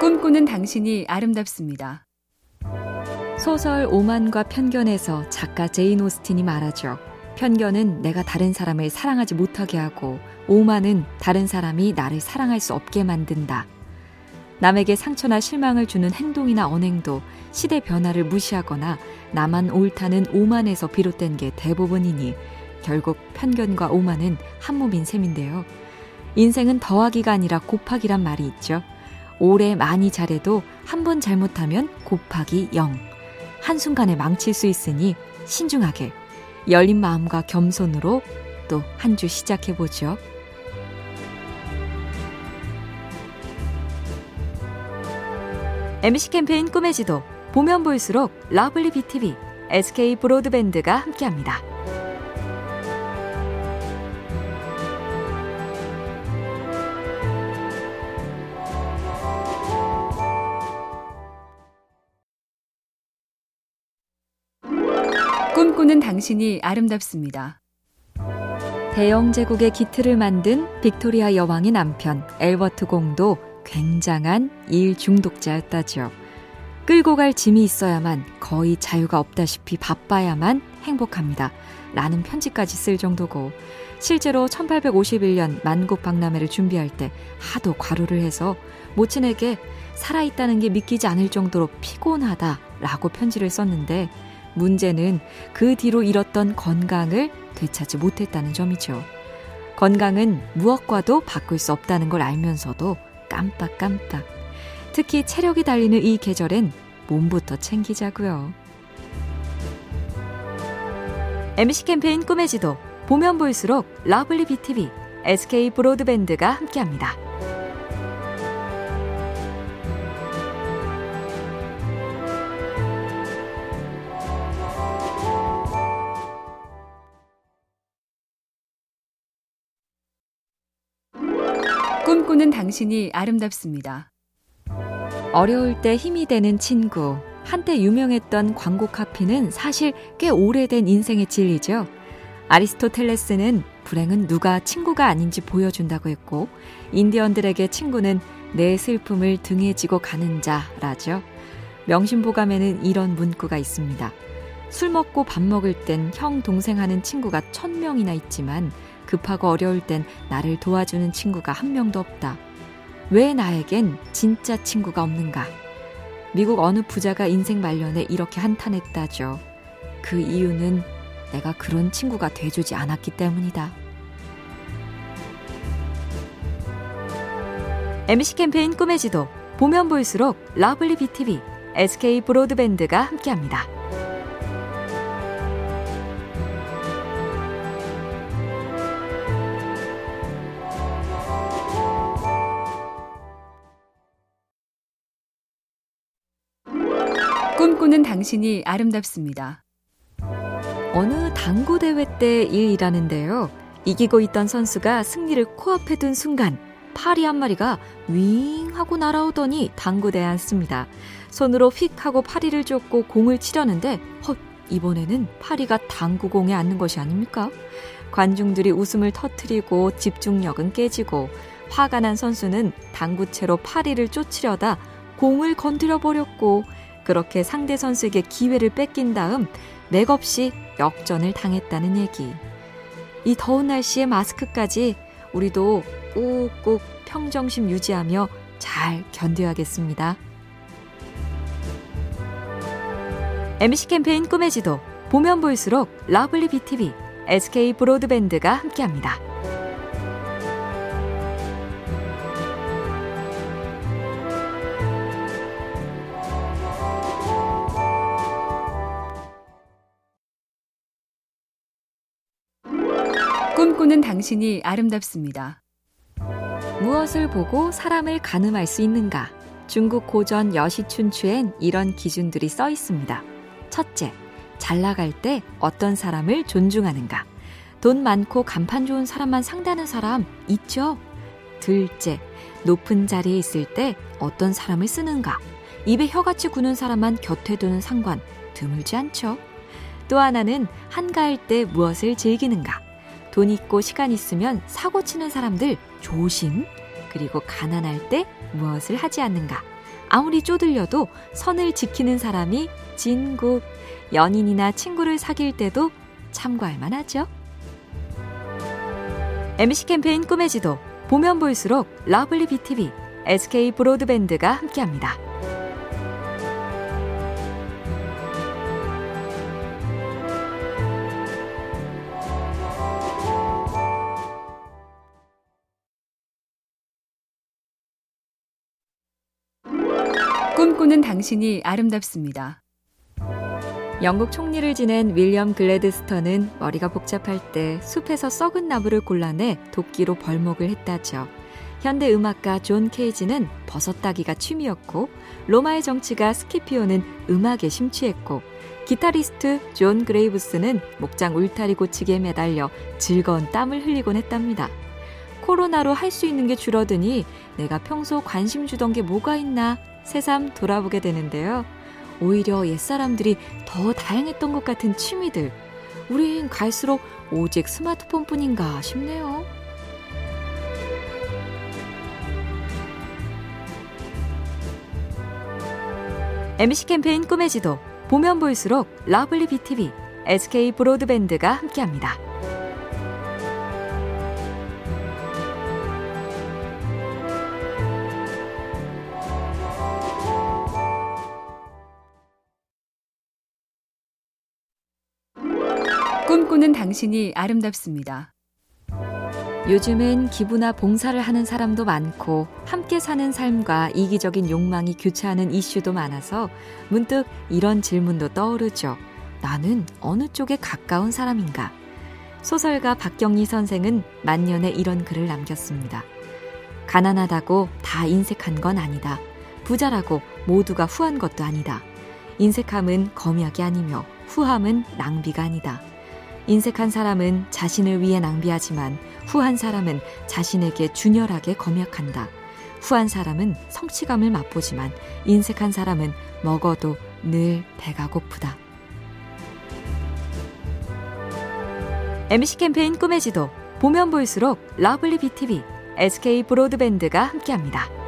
꿈꾸는 당신이 아름답습니다. 소설 오만과 편견에서 작가 제인 오스틴이 말하죠. 편견은 내가 다른 사람을 사랑하지 못하게 하고 오만은 다른 사람이 나를 사랑할 수 없게 만든다. 남에게 상처나 실망을 주는 행동이나 언행도 시대 변화를 무시하거나 나만 옳다는 오만에서 비롯된 게 대부분이니 결국 편견과 오만은 한 몸인 셈인데요. 인생은 더하기가 아니라 곱하기란 말이 있죠. 오래 많이 잘해도 한 번 잘못하면 곱하기 0. 한순간에 망칠 수 있으니 신중하게 열린 마음과 겸손으로 또 한 주 시작해보죠. MBC 캠페인 꿈의 지도 보면 볼수록 lovely BTV, SK 브로드밴드가 함께합니다. 꿈꾸는 당신이 아름답습니다. 대영 제국의 기틀을 만든 빅토리아 여왕의 남편 엘버트 공도 굉장한 일 중독자였다죠. 끌고 갈 짐이 있어야만 거의 자유가 없다시피 바빠야만 행복합니다. 라는 편지까지 쓸 정도고 실제로 1851년 만국 박람회를 준비할 때 하도 과로를 해서 모친에게 살아있다는 게 믿기지 않을 정도로 피곤하다라고 편지를 썼는데 문제는 그 뒤로 잃었던 건강을 되찾지 못했다는 점이죠. 건강은 무엇과도 바꿀 수 없다는 걸 알면서도 깜빡깜빡. 특히 체력이 달리는 이 계절엔 몸부터 챙기자고요. MBC 캠페인 꿈의 지도 보면 볼수록 lovely BTV, SK 브로드밴드가 함께합니다. 꿈꾸는 당신이 아름답습니다. 어려울 때 힘이 되는 친구. 한때 유명했던 광고 카피는 사실 꽤 오래된 인생의 진리죠. 아리스토텔레스는 불행은 누가 친구가 아닌지 보여준다고 했고, 인디언들에게 친구는 내 슬픔을 등에 지고 가는 자라죠. 명심보감에는 이런 문구가 있습니다. 술 먹고 밥 먹을 땐 형, 동생 하는 친구가 천 명이나 있지만 급하고 어려울 땐 나를 도와주는 친구가 한 명도 없다. 왜 나에겐 진짜 친구가 없는가? 미국 어느 부자가 인생 말년에 이렇게 한탄했다죠. 그 이유는 내가 그런 친구가 돼주지 않았기 때문이다. MBC 캠페인 꿈의 지도 보면 볼수록 lovely BTV, SK 브로드밴드가 함께합니다. 꿈꾸는 당신이 아름답습니다. 어느 당구 대회 때 일이라는데요. 이기고 있던 선수가 승리를 코앞에 둔 순간 파리 한 마리가 윙 하고 날아오더니 당구대에 앉습니다. 손으로 휙 하고 파리를 쫓고 공을 치려는데 헛 이번에는 파리가 당구공에 앉는 것이 아닙니까? 관중들이 웃음을 터트리고 집중력은 깨지고 화가 난 선수는 당구채로 파리를 쫓으려다 공을 건드려 버렸고 그렇게 상대 선수에게 기회를 뺏긴 다음 맥없이 역전을 당했다는 얘기. 이 더운 날씨에 마스크까지 우리도 꾹꾹 평정심 유지하며 잘 견뎌야겠습니다. MBC 캠페인 꿈의 지도 보면 볼수록 lovely BTV, SK 브로드밴드가 함께합니다. 꿈꾸는 당신이 아름답습니다. 무엇을 보고 사람을 가늠할 수 있는가? 중국 고전 여시춘추엔 이런 기준들이 써 있습니다. 첫째, 잘 나갈 때 어떤 사람을 존중하는가? 돈 많고 간판 좋은 사람만 상대하는 사람 있죠? 둘째, 높은 자리에 있을 때 어떤 사람을 쓰는가? 입에 혀같이 구는 사람만 곁에 두는 상관 드물지 않죠? 또 하나는 한가할 때 무엇을 즐기는가? 돈 있고 시간 있으면 사고 치는 사람들 조심. 그리고 가난할 때 무엇을 하지 않는가? 아무리 쪼들려도 선을 지키는 사람이 진국. 연인이나 친구를 사귈 때도 참고할 만하죠. MBC 캠페인 꿈의 지도 보면 볼수록 lovely BTV, SK 브로드밴드가 함께합니다. 꿈꾸는 당신이 아름답습니다. 영국 총리를 지낸 윌리엄 글래드스턴은 머리가 복잡할 때 숲에서 썩은 나무를 골라내 도끼로 벌목을 했다죠. 현대 음악가 존 케이지는 버섯 따기가 취미였고 로마의 정치가 스키피오는 음악에 심취했고 기타리스트 존 그레이브스는 목장 울타리 고치기에 매달려 즐거운 땀을 흘리곤 했답니다. 코로나로 할 수 있는 게 줄어드니 내가 평소 관심 주던 게 뭐가 있나 새삼 돌아보게 되는데요. 오히려 옛사람들이 더 다양했던 것 같은 취미들. 우린 갈수록 오직 스마트폰 뿐인가 싶네요. MBC 캠페인 꿈의 지도 보면 볼수록 lovely BTV, SK 브로드밴드가 함께합니다. 꿈꾸는 당신이 아름답습니다. 요즘엔 기부나 봉사를 하는 사람도 많고 함께 사는 삶과 이기적인 욕망이 교차하는 이슈도 많아서 문득 이런 질문도 떠오르죠. 나는 어느 쪽에 가까운 사람인가? 소설가 박경리 선생은 만년에 이런 글을 남겼습니다. 가난하다고 다 인색한 건 아니다. 부자라고 모두가 후한 것도 아니다. 인색함은 검약이 아니며 후함은 낭비가 아니다. 인색한 사람은 자신을 위해 낭비하지만 후한 사람은 자신에게 준열하게 검약한다. 후한 사람은 성취감을 맛보지만 인색한 사람은 먹어도 늘 배가 고프다. MBC 캠페인 꿈의 지도 보면 볼수록 lovely BTV, SK 브로드밴드가 함께합니다.